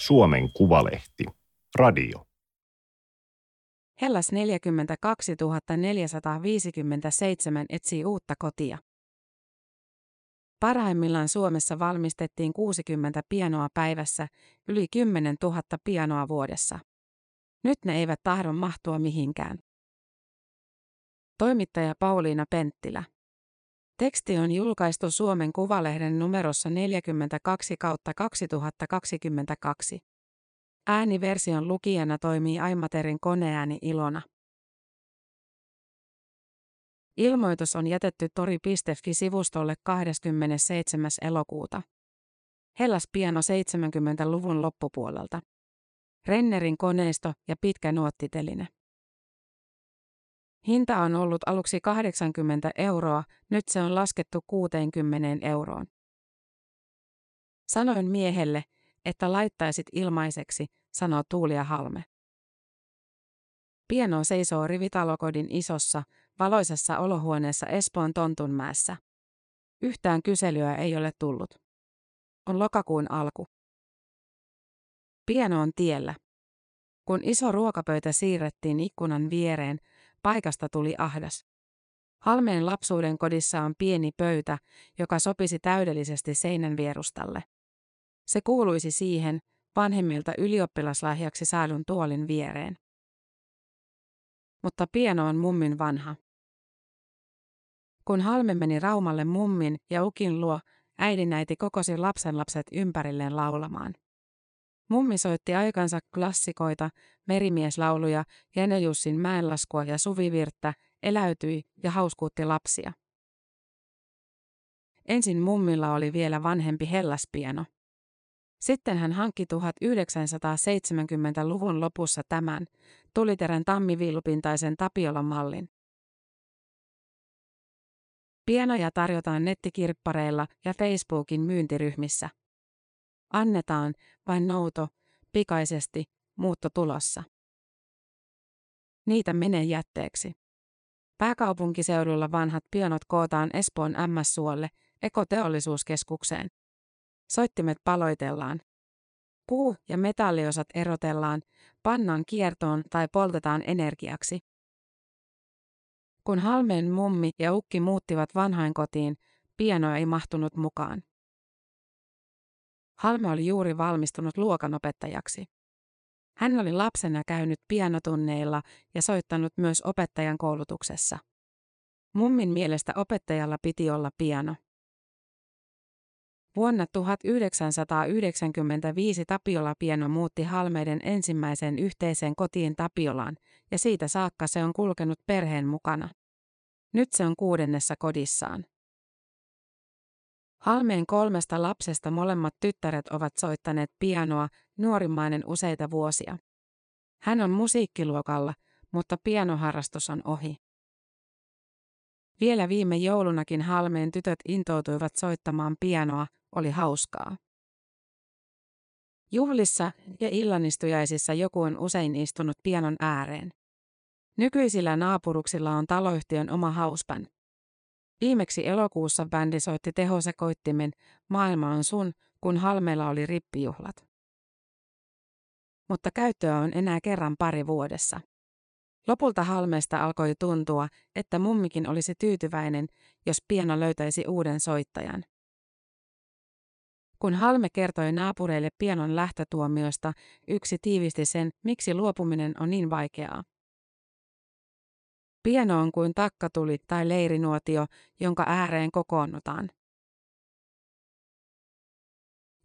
Suomen Kuvalehti. Radio. Hellas 42 457 etsii uutta kotia. Parhaimmillaan Suomessa valmistettiin 60 pianoa päivässä, yli 10 000 pianoa vuodessa. Nyt ne eivät tahdo mahtua mihinkään. Toimittaja Pauliina Penttilä. Teksti on julkaistu Suomen Kuvalehden numerossa 42 kautta 2022. Ääniversion lukijana toimii Aimaterin koneääni Ilona. Ilmoitus on jätetty tori.fi-sivustolle 27. elokuuta. Hellas piano 70-luvun loppupuolelta. Rennerin koneisto ja pitkä nuottiteline. Hinta on ollut aluksi 80 euroa, nyt se on laskettu 60 euroon. Sanoin miehelle, että laittaisit ilmaiseksi, sanoo Tuulia Halme. Pieno seisoo rivitalokodin isossa, valoisessa olohuoneessa Espoon Tontunmäessä. Yhtään kyselyä ei ole tullut. On lokakuun alku. Pieno on tiellä. Kun iso ruokapöytä siirrettiin ikkunan viereen, paikasta tuli ahdas. Halmeen lapsuuden kodissa on pieni pöytä, joka sopisi täydellisesti seinän vierustalle. Se kuuluisi siihen, vanhemmilta ylioppilaslahjaksi saadun tuolin viereen. Mutta pieno on mummin vanha. Kun Halme meni Raumalle mummin ja ukin luo, äidinäiti kokosi lapsenlapset ympärilleen laulamaan. Mummi soitti aikansa klassikoita, merimieslauluja, Jene Jussin mäenlaskua ja suvivirttä, eläytyi ja hauskuutti lapsia. Ensin mummilla oli vielä vanhempi hellaspieno. Sitten hän hankki 1970-luvun lopussa tämän, tuliterän tammiviilupintaisen Tapiolan mallin. Pienoja tarjotaan nettikirppareilla ja Facebookin myyntiryhmissä. Annetaan, vain nouto, pikaisesti, muutto tulossa. Niitä menee jätteeksi. Pääkaupunkiseudulla vanhat pianot kootaan Espoon MS-suolle, ekoteollisuuskeskukseen. Soittimet paloitellaan. Puu- ja metalliosat erotellaan, pannaan kiertoon tai poltetaan energiaksi. Kun Halmeen mummi ja ukki muuttivat vanhainkotiin, piano ei mahtunut mukaan. Halme oli juuri valmistunut luokanopettajaksi. Hän oli lapsena käynyt pianotunneilla ja soittanut myös opettajan koulutuksessa. Mummin mielestä opettajalla piti olla piano. Vuonna 1995 Tapiola Pieno muutti Halmeiden ensimmäiseen yhteiseen kotiin Tapiolaan, ja siitä saakka se on kulkenut perheen mukana. Nyt se on kuudennessa kodissaan. Halmeen kolmesta lapsesta molemmat tyttäret ovat soittaneet pianoa, nuorimmainen useita vuosia. Hän on musiikkiluokalla, mutta pianoharrastus on ohi. Vielä viime joulunakin Halmeen tytöt intoutuivat soittamaan pianoa, oli hauskaa. Juhlissa ja illanistujaisissa joku on usein istunut pianon ääreen. Nykyisillä naapuruksilla on taloyhtiön oma hauspan. Viimeksi elokuussa bändi soitti tehosekoittimen Maailma on sun, kun Halmeella oli rippijuhlat. Mutta käyttöä on enää kerran pari vuodessa. Lopulta Halmeesta alkoi tuntua, että mummikin olisi tyytyväinen, jos piano löytäisi uuden soittajan. Kun Halme kertoi naapureille pianon lähtötuomiosta, yksi tiivisti sen, miksi luopuminen on niin vaikeaa. Pieno on kuin takkatuli tai leirinuotio, jonka ääreen kokoonnutaan.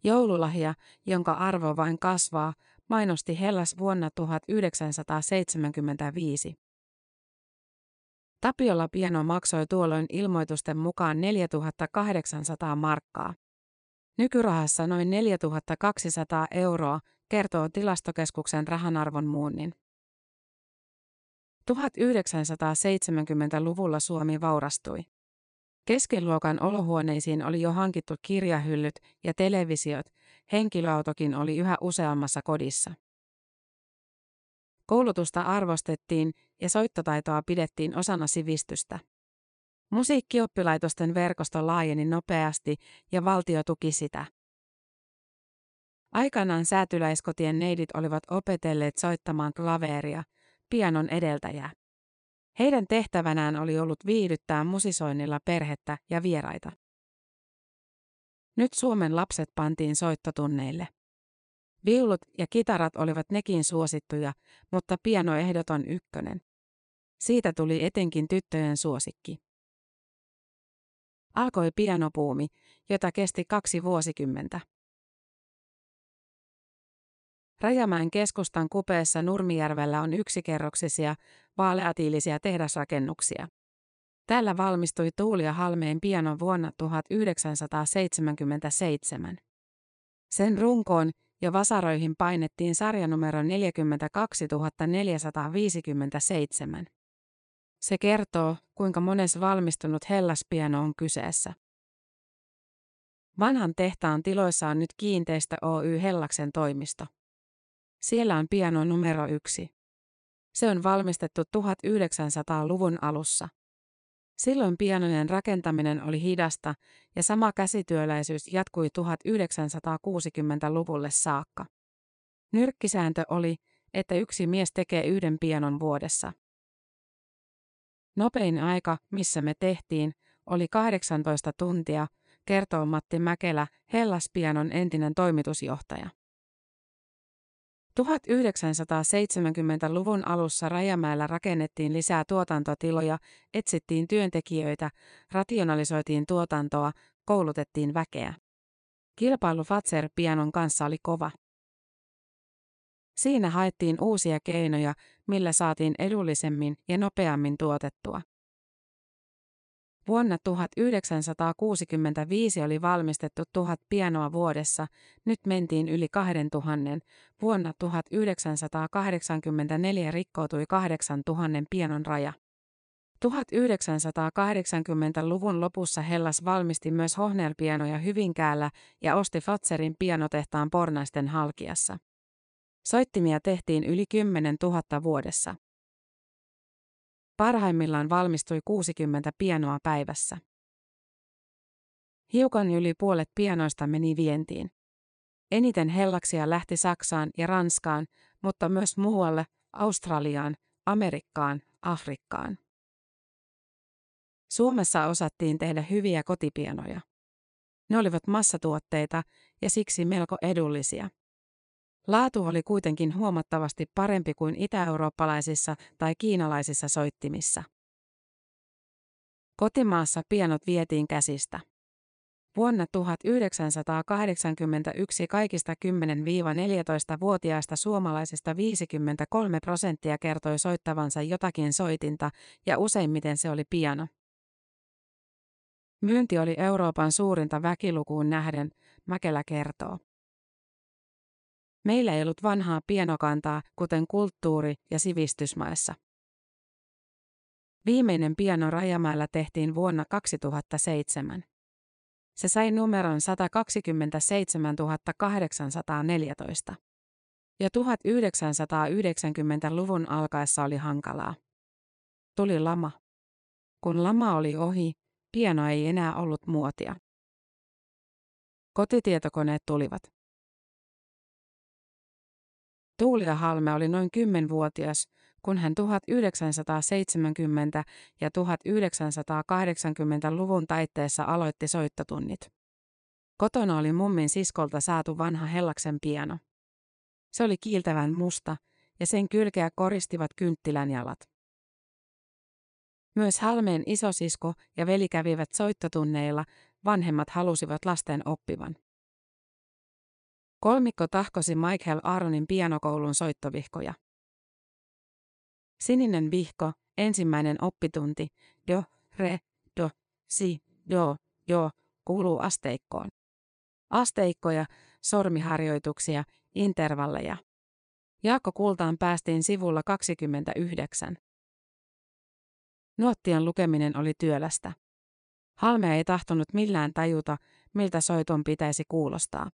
Joululahja, jonka arvo vain kasvaa, mainosti Hellas vuonna 1975. Tapiola pieno maksoi tuolloin ilmoitusten mukaan 4800 markkaa. Nykyrahassa noin 4200 euroa, kertoo tilastokeskuksen rahanarvon muunnin. 1970-luvulla Suomi vaurastui. Keskiluokan olohuoneisiin oli jo hankittu kirjahyllyt ja televisiot, henkilöautokin oli yhä useammassa kodissa. Koulutusta arvostettiin ja soittotaitoa pidettiin osana sivistystä. Musiikkioppilaitosten verkosto laajeni nopeasti ja valtio tuki sitä. Aikanaan säätyläiskotien neidit olivat opetelleet soittamaan klaveria, pianon edeltäjää. Heidän tehtävänään oli ollut viihdyttää musisoinnilla perhettä ja vieraita. Nyt Suomen lapset pantiin soittotunneille. Viulut ja kitarat olivat nekin suosittuja, mutta piano ehdoton ykkönen. Siitä tuli etenkin tyttöjen suosikki. Alkoi pianopuumi, jota kesti kaksi vuosikymmentä. Rajamäen keskustan kupeessa Nurmijärvellä on yksikerroksisia, vaaleatiilisia tehdasrakennuksia. Täällä valmistui Tuulia Halmeen piano vuonna 1977. Sen runkoon ja vasaroihin painettiin sarjanumero 42457. Se kertoo, kuinka mones valmistunut hellaspiano on kyseessä. Vanhan tehtaan tiloissa on nyt kiinteistö Oy Hellaksen toimisto. Siellä on piano numero yksi. Se on valmistettu 1900-luvun alussa. Silloin pianojen rakentaminen oli hidasta ja sama käsityöläisyys jatkui 1960-luvulle saakka. Nyrkkisääntö oli, että yksi mies tekee yhden pianon vuodessa. Nopein aika, missä me tehtiin, oli 18 tuntia, kertoo Matti Mäkelä, Hellas-pianon entinen toimitusjohtaja. 1970-luvun alussa Rajamäellä rakennettiin lisää tuotantotiloja, etsittiin työntekijöitä, rationalisoitiin tuotantoa, koulutettiin väkeä. Kilpailu Fatser-pianon kanssa oli kova. Siinä haettiin uusia keinoja, millä saatiin edullisemmin ja nopeammin tuotettua. Vuonna 1965 oli valmistettu tuhat pianoa vuodessa, nyt mentiin yli 2000. Vuonna 1984 rikkoutui 8000 pianon raja. 1980-luvun lopussa Hellas valmisti myös Hohner-pianoja Hyvinkäällä ja osti Fatserin pianotehtaan Pornaisten halkiassa. Soittimia tehtiin yli 10 000 vuodessa. Parhaimmillaan valmistui 60 pianoa päivässä. Hiukan yli puolet pianoista meni vientiin. Eniten hellaksia lähti Saksaan ja Ranskaan, mutta myös muualle, Australiaan, Amerikkaan, Afrikkaan. Suomessa osattiin tehdä hyviä kotipianoja. Ne olivat massatuotteita ja siksi melko edullisia. Laatu oli kuitenkin huomattavasti parempi kuin itä-eurooppalaisissa tai kiinalaisissa soittimissa. Kotimaassa pianot vietiin käsistä. Vuonna 1981 kaikista 10-14-vuotiaista suomalaisista 53 prosenttia kertoi soittavansa jotakin soitinta ja useimmiten se oli piano. Myynti oli Euroopan suurinta väkilukuun nähden, Mäkelä kertoo. Meillä ei ollut vanhaa pianokantaa, kuten kulttuuri- ja sivistysmaissa. Viimeinen piano Rajamäellä tehtiin vuonna 2007. Se sai numeron 127 814. Jo 1990-luvun alkaessa oli hankalaa. Tuli lama. Kun lama oli ohi, piano ei enää ollut muotia. Kotitietokoneet tulivat. Tuulia Halme oli noin 10-vuotias, kun hän 1970- ja 1980-luvun taitteessa aloitti soittotunnit. Kotona oli mummin siskolta saatu vanha Hellaksen piano. Se oli kiiltävän musta, ja sen kylkeä koristivat kynttilän jalat. Myös Halmeen isosisko ja veli kävivät soittotunneilla, vanhemmat halusivat lasten oppivan. Kolmikko tahkosi Michael Aaronin pianokoulun soittovihkoja. Sininen vihko, ensimmäinen oppitunti, do, re, do, si, do, jo, kuuluu asteikkoon. Asteikkoja, sormiharjoituksia, intervalleja. Jaakko Kultaan päästiin sivulla 29. Nuottien lukeminen oli työlästä. Halme ei tahtonut millään tajuta, miltä soiton pitäisi kuulostaa.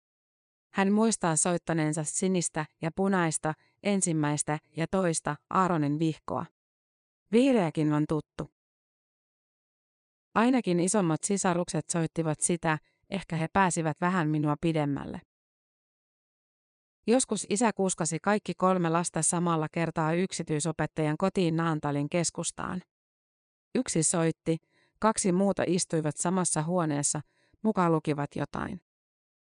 Hän muistaa soittaneensa sinistä ja punaista, ensimmäistä ja toista Aaronin vihkoa. Vihreäkin on tuttu. Ainakin isommat sisarukset soittivat sitä, ehkä he pääsivät vähän minua pidemmälle. Joskus isä kuskasi kaikki kolme lasta samalla kertaa yksityisopettajan kotiin Naantalin keskustaan. Yksi soitti, kaksi muuta istuivat samassa huoneessa, mukaan lukivat jotain.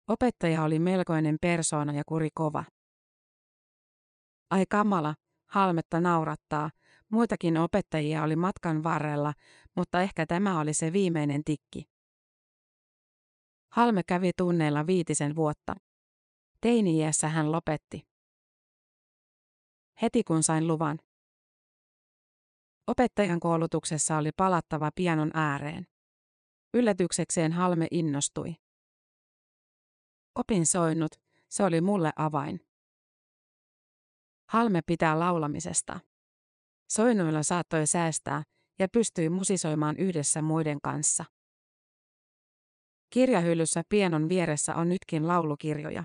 Opettaja oli melkoinen persoona ja kuri kova. Ai kamala, halmetta naurattaa, muitakin opettajia oli matkan varrella, mutta ehkä tämä oli se viimeinen tikki. Halme kävi tunneilla viitisen vuotta. Teini-iässä hän lopetti. Heti kun sain luvan. Opettajan koulutuksessa oli palattava pianon ääreen. Yllätyksekseen Halme innostui. Opin soinnut, se oli mulle avain. Halme pitää laulamisesta. Soinnuilla saattoi säästää ja pystyi musisoimaan yhdessä muiden kanssa. Kirjahyllyssä pianon vieressä on nytkin laulukirjoja.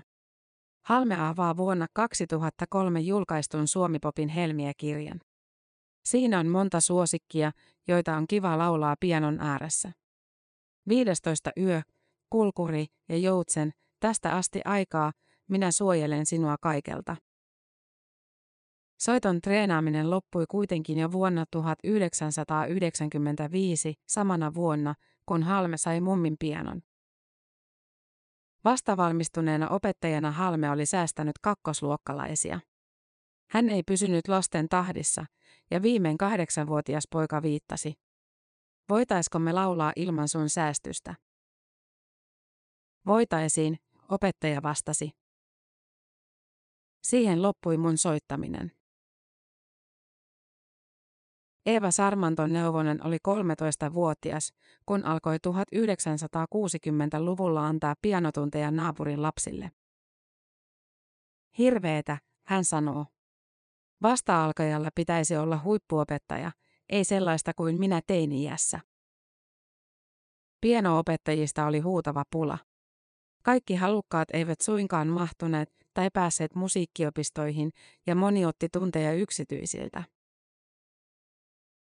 Halme avaa vuonna 2003 julkaistun Suomipopin Helmiä-kirjan. Siinä on monta suosikkia, joita on kiva laulaa pianon ääressä. 15 yö, kulkuri ja joutsen, tästä asti aikaa, minä suojelen sinua kaikelta. Soiton treenaaminen loppui kuitenkin jo vuonna 1995, samana vuonna, kun Halme sai mummin pianon. Vastavalmistuneena opettajana Halme oli säästänyt kakkosluokkalaisia. Hän ei pysynyt lasten tahdissa, ja viimein kahdeksanvuotias poika viittasi. Voitaisko me laulaa ilman sun säästystä? Voitaisiin, opettaja vastasi. Siihen loppui mun soittaminen. Eeva Sarmanton Neuvonen oli 13-vuotias, kun alkoi 1960-luvulla antaa pianotunteja naapurin lapsille. Hirveetä, hän sanoo. Vasta-alkajalla pitäisi olla huippuopettaja, ei sellaista kuin minä teini-iässä. Pianoopettajista oli huutava pula. Kaikki halukkaat eivät suinkaan mahtuneet tai päässeet musiikkiopistoihin ja moni otti tunteja yksityisiltä.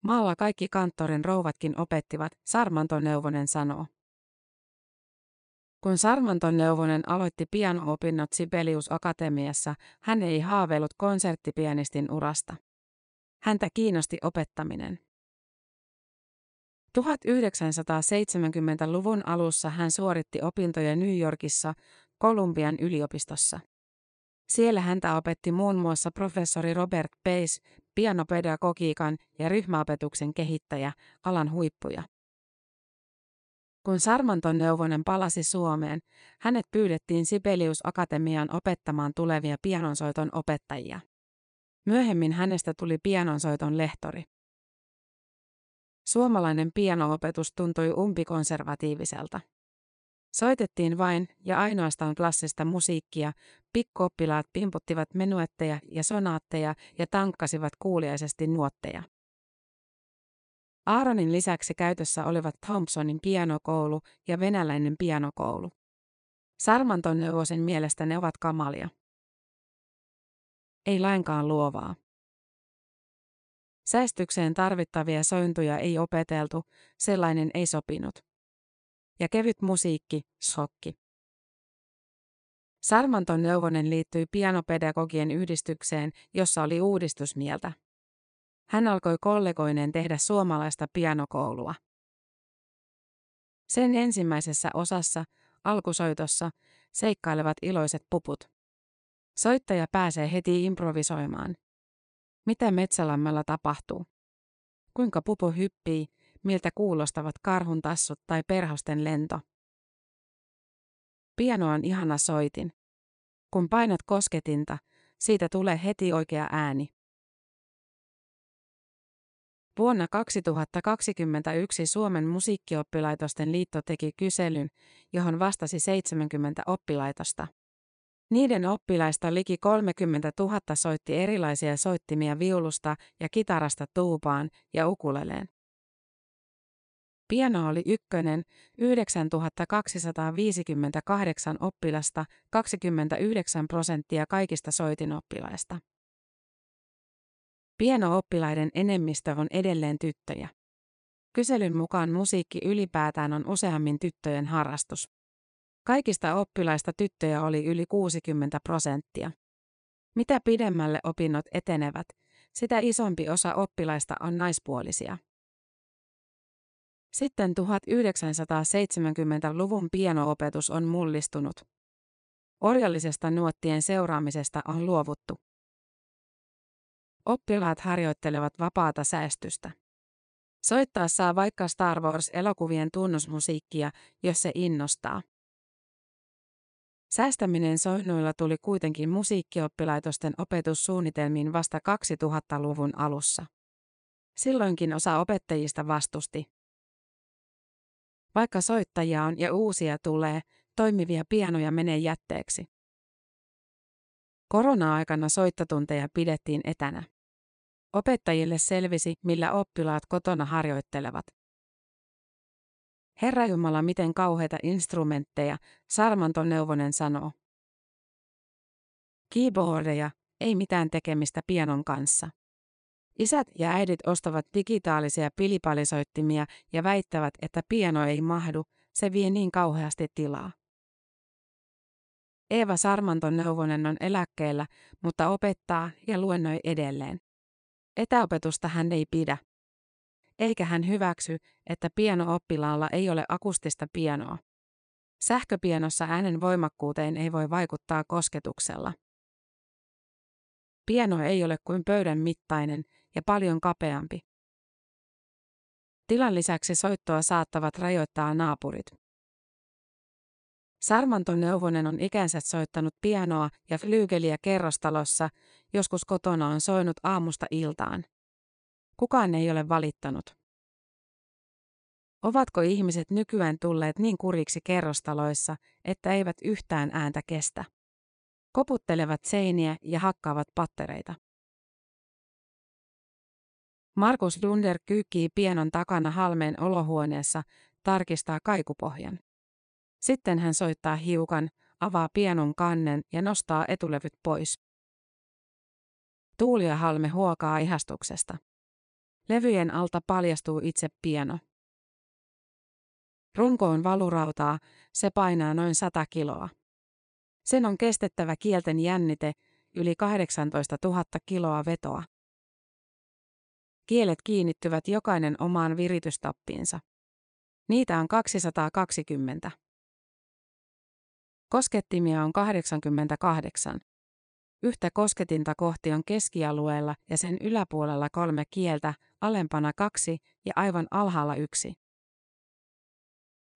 Maalla kaikki kanttorin rouvatkin opettivat, Sarmanton Neuvonen sanoo. Kun Sarmanton Neuvonen aloitti piano-opinnot Sibelius Akatemiassa, hän ei haaveillut konserttipianistin urasta. Häntä kiinnosti opettaminen. 1970-luvun alussa hän suoritti opintoja New Yorkissa, Kolumbian yliopistossa. Siellä häntä opetti muun muassa professori Robert Pace, pianopedagogiikan ja ryhmäopetuksen kehittäjä, alan huippuja. Kun Sarmanton Neuvonen palasi Suomeen, hänet pyydettiin Sibelius Akatemiaan opettamaan tulevia pianonsoiton opettajia. Myöhemmin hänestä tuli pianonsoiton lehtori. Suomalainen pianoopetus tuntui umpikonservatiiviselta. Soitettiin vain ja ainoastaan klassista musiikkia, pikkuoppilaat pimputtivat menuetteja ja sonaatteja ja tankkasivat kuuliaisesti nuotteja. Aaronin lisäksi käytössä olivat Thompsonin pianokoulu ja venäläinen pianokoulu. Sarmanton neuvosen mielestä ne ovat kamalia. Ei lainkaan luovaa. Säästykseen tarvittavia sointuja ei opeteltu, sellainen ei sopinut ja kevyt musiikki, shokki. Sarmanton Neuvonen liittyi pianopedagogien yhdistykseen, jossa oli uudistusmieltä. Hän alkoi kollegoineen tehdä suomalaista pianokoulua. Sen ensimmäisessä osassa, alkusoitossa, seikkailevat iloiset puput. Soittaja pääsee heti improvisoimaan. Mitä metsälammella tapahtuu? Kuinka pupu hyppii, miltä kuulostavat karhun tassut tai perhosten lento. Piano on ihana soitin. Kun painat kosketinta, siitä tulee heti oikea ääni. Vuonna 2021 Suomen musiikkioppilaitosten liitto teki kyselyn, johon vastasi 70 oppilaitosta. Niiden oppilaista liki 30 000 soitti erilaisia soittimia viulusta ja kitarasta tuupaan ja ukuleleen. Piano oli ykkönen, 9258 oppilasta, 29 prosenttia kaikista soitinoppilaista. Piano-oppilaiden enemmistö on edelleen tyttöjä. Kyselyn mukaan musiikki ylipäätään on useammin tyttöjen harrastus. Kaikista oppilaista tyttöjä oli yli 60 prosenttia. Mitä pidemmälle opinnot etenevät, sitä isompi osa oppilaista on naispuolisia. Sitten 1970-luvun pianoopetus on mullistunut. Orjallisesta nuottien seuraamisesta on luovuttu. Oppilaat harjoittelevat vapaata säästystä. Soittaa saa vaikka Star Wars-elokuvien tunnusmusiikkia, jos se innostaa. Säästäminen soinnuilla tuli kuitenkin musiikkioppilaitosten opetussuunnitelmiin vasta 2000-luvun alussa. Silloinkin osa opettajista vastusti. Vaikka soittajia on ja uusia tulee, toimivia pianoja menee jätteeksi. Korona-aikana soittotunteja pidettiin etänä. Opettajille selvisi, millä oppilaat kotona harjoittelevat. Herra Jumala, miten kauheita instrumentteja, Sarmanton Neuvonen sanoo. Keyboardeja, ei mitään tekemistä pianon kanssa. Isät ja äidit ostavat digitaalisia pilipalisoittimia ja väittävät, että piano ei mahdu, se vie niin kauheasti tilaa. Eeva Sarmanton Neuvonen on eläkkeellä, mutta opettaa ja luennoi edelleen. Etäopetusta hän ei pidä. Eikä hän hyväksy, että piano-oppilaalla ei ole akustista pianoa. Sähköpianossa äänen voimakkuuteen ei voi vaikuttaa kosketuksella. Piano ei ole kuin pöydän mittainen ja paljon kapeampi. Tilan lisäksi soittoa saattavat rajoittaa naapurit. Sarmanton Neuvonen on ikänsä soittanut pianoa ja flyygeliä kerrostalossa, joskus kotona on soinut aamusta iltaan. Kukaan ei ole valittanut. Ovatko ihmiset nykyään tulleet niin kuriksi kerrostaloissa, että eivät yhtään ääntä kestä? Koputtelevat seiniä ja hakkaavat pattereita. Markus Dunder kyykkii pienon takana Halmeen olohuoneessa, tarkistaa kaikupohjan. Sitten hän soittaa hiukan, avaa pienon kannen ja nostaa etulevyt pois. Tuulia Halme huokaa ihastuksesta. Levyjen alta paljastuu itse piano. Runko on valurautaa, se painaa noin 100 kiloa. Sen on kestettävä kielten jännite, yli 18 000 kiloa vetoa. Kielet kiinnittyvät jokainen omaan viritystappiinsa. Niitä on 220. Koskettimia on 88. Yhtä kosketinta kohti on keskialueella ja sen yläpuolella kolme kieltä, alempana kaksi ja aivan alhaalla yksi.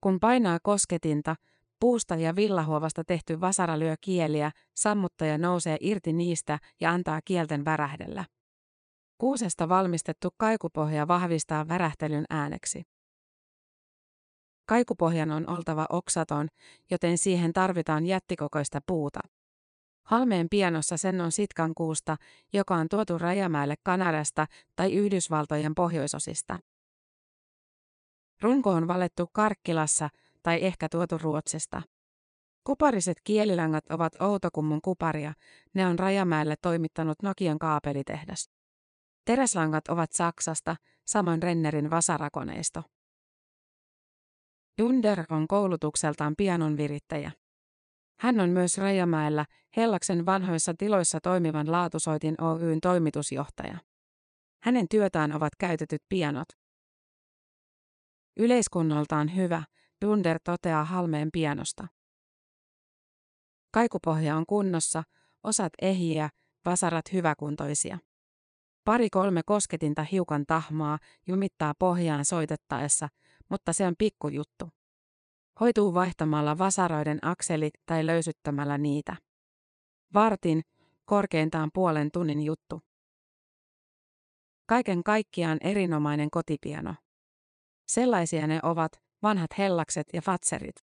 Kun painaa kosketinta, puusta ja villahuovasta tehty vasara lyö kieliä, sammuttaja nousee irti niistä ja antaa kielten värähdellä. Kuusesta valmistettu kaikupohja vahvistaa värähtelyn ääneksi. Kaikupohjan on oltava oksaton, joten siihen tarvitaan jättikokoista puuta. Halmeen pianossa sen on sitkan kuusta, joka on tuotu Rajamäelle Kanadasta tai Yhdysvaltojen pohjoisosista. Runko on valettu Karkkilassa tai ehkä tuotu Ruotsista. Kupariset kielilangat ovat Outokummun kuparia, ne on Rajamäelle toimittanut Nokian kaapelitehdas. Teräslangat ovat Saksasta, samoin Rennerin vasarakoneisto. Dunder on koulutukseltaan pianonvirittäjä. Hän on myös Rajamäellä Hellaksen vanhoissa tiloissa toimivan Laatusoitin Oyn toimitusjohtaja. Hänen työtään ovat käytetyt pianot. Yleiskunnoltaan hyvä, Dunder toteaa Halmeen pianosta. Kaikupohja on kunnossa, osat ehiä, vasarat hyväkuntoisia. Pari-kolme kosketinta hiukan tahmaa jumittaa pohjaan soitettaessa, mutta se on pikkujuttu. Hoituu vaihtamalla vasaroiden akselit tai löysyttämällä niitä. Vartin, korkeintaan puolen tunnin juttu. Kaiken kaikkiaan erinomainen kotipiano. Sellaisia ne ovat, vanhat hellakset ja fatserit.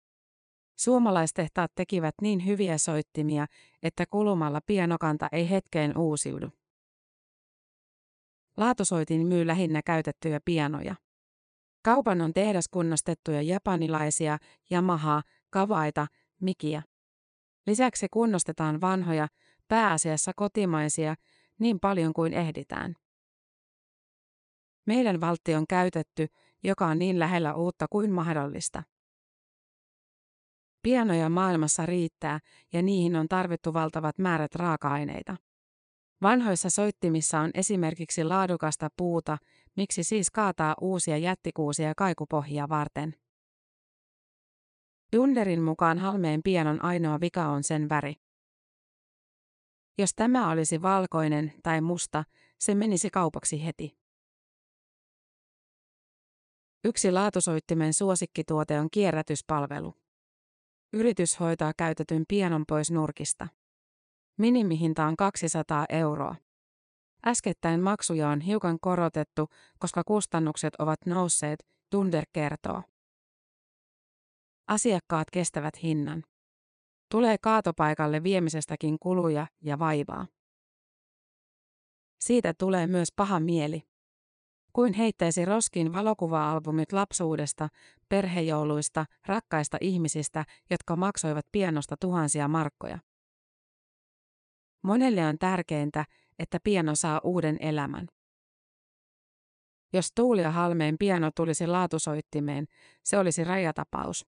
Suomalaistehtaat tekivät niin hyviä soittimia, että kulumalla pianokanta ei hetkeen uusiudu. Laatusoitin myy lähinnä käytettyjä pianoja. Kaupan on tehdaskunnostettuja japanilaisia, Yamaha, Kavaita, Mikiä. Lisäksi kunnostetaan vanhoja, pääasiassa kotimaisia, niin paljon kuin ehditään. Meidän valtti on käytetty, joka on niin lähellä uutta kuin mahdollista. Pianoja maailmassa riittää ja niihin on tarvittu valtavat määrät raaka-aineita. Vanhoissa soittimissa on esimerkiksi laadukasta puuta, miksi siis kaataa uusia jättikuusia kaikupohjia varten. Dunderin mukaan Halmeen pianon ainoa vika on sen väri. Jos tämä olisi valkoinen tai musta, se menisi kaupaksi heti. Yksi laatusoittimen suosikkituote on kierrätyspalvelu. Yritys hoitaa käytetyn pianon pois nurkista. Minimihinta on 200 euroa. Äskettäin maksuja on hiukan korotettu, koska kustannukset ovat nousseet, Dunder kertoo. Asiakkaat kestävät hinnan. Tulee kaatopaikalle viemisestäkin kuluja ja vaivaa. Siitä tulee myös paha mieli. Kuin heittäisi roskiin valokuva-albumit lapsuudesta, perhejouluista, rakkaista ihmisistä, jotka maksoivat pianosta tuhansia markkoja. Monelle on tärkeintä, että piano saa uuden elämän. Jos Tuulia Halmeen piano tulisi laatusoittimeen, se olisi rajatapaus.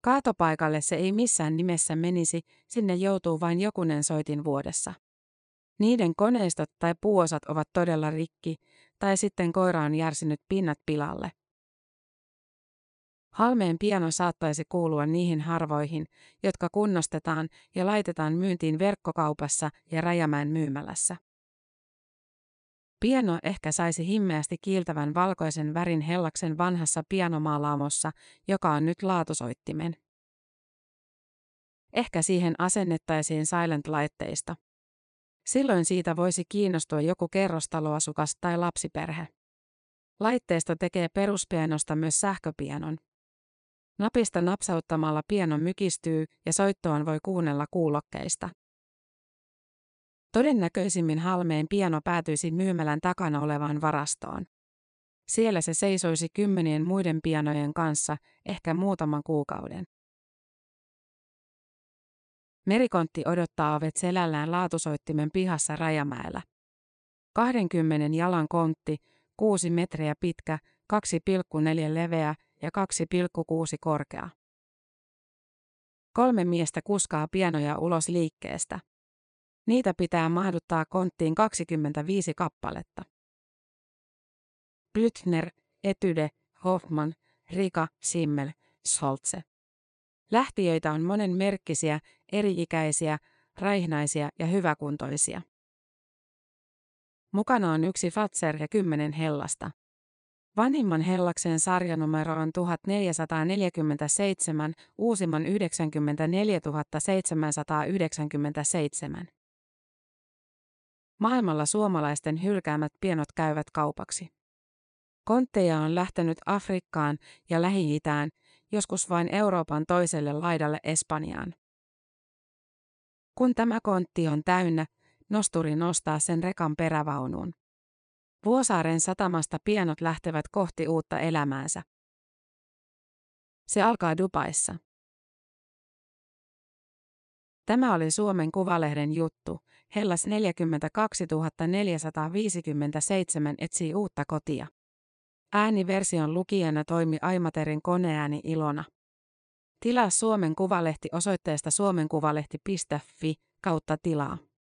Kaatopaikalle se ei missään nimessä menisi, sinne joutuu vain jokunen soitin vuodessa. Niiden koneistot tai puuosat ovat todella rikki, tai sitten koira on järsinyt pinnat pilalle. Halmeen piano saattaisi kuulua niihin harvoihin, jotka kunnostetaan ja laitetaan myyntiin verkkokaupassa ja Rajamäen myymälässä. Piano ehkä saisi himmeästi kiiltävän valkoisen värin hellaksen vanhassa pianomaalaamossa, joka on nyt laatusoittimen. Ehkä siihen asennettaisiin silent-laitteista. Silloin siitä voisi kiinnostua joku kerrostaloasukas tai lapsiperhe. Laitteisto tekee peruspianosta myös sähköpianon. Napista napsauttamalla piano mykistyy ja soittoon voi kuunnella kuulokkeista. Todennäköisimmin Halmeen piano päätyisi myymälän takana olevaan varastoon. Siellä se seisoisi kymmenien muiden pianojen kanssa, ehkä muutaman kuukauden. Merikontti odottaa ovet selällään laatusoittimen pihassa Rajamäellä. 20 jalan kontti, 6 metriä pitkä, 2,4 leveä ja 2,6 korkea. Kolme miestä kuskaa pianoja ulos liikkeestä. Niitä pitää mahduttaa konttiin 25 kappaletta. Blüthner, Etyde, Hoffman, Rika, Simmel, Scholze. Lähtiöitä on monen merkkisiä, eri-ikäisiä, raihnaisia ja hyväkuntoisia. Mukana on yksi Fatser ja kymmenen hellasta. Vanhimman hellaksen sarjanumero on 1447, uusimman 94 797. Maailmalla suomalaisten hylkäämät pienot käyvät kaupaksi. Kontteja on lähtenyt Afrikkaan ja Lähi-Itään, joskus vain Euroopan toiselle laidalle Espanjaan. Kun tämä kontti on täynnä, nosturi nostaa sen rekan perävaunuun. Vuosaaren satamasta pienot lähtevät kohti uutta elämäänsä. Se alkaa Dubaissa. Tämä oli Suomen Kuvalehden juttu. Hellas 42 457 etsii uutta kotia. Ääniversion lukijana toimi Aimaterin koneääni Ilona. Tilaa Suomen Kuvalehti osoitteesta suomenkuvalehti.fi kautta tilaa.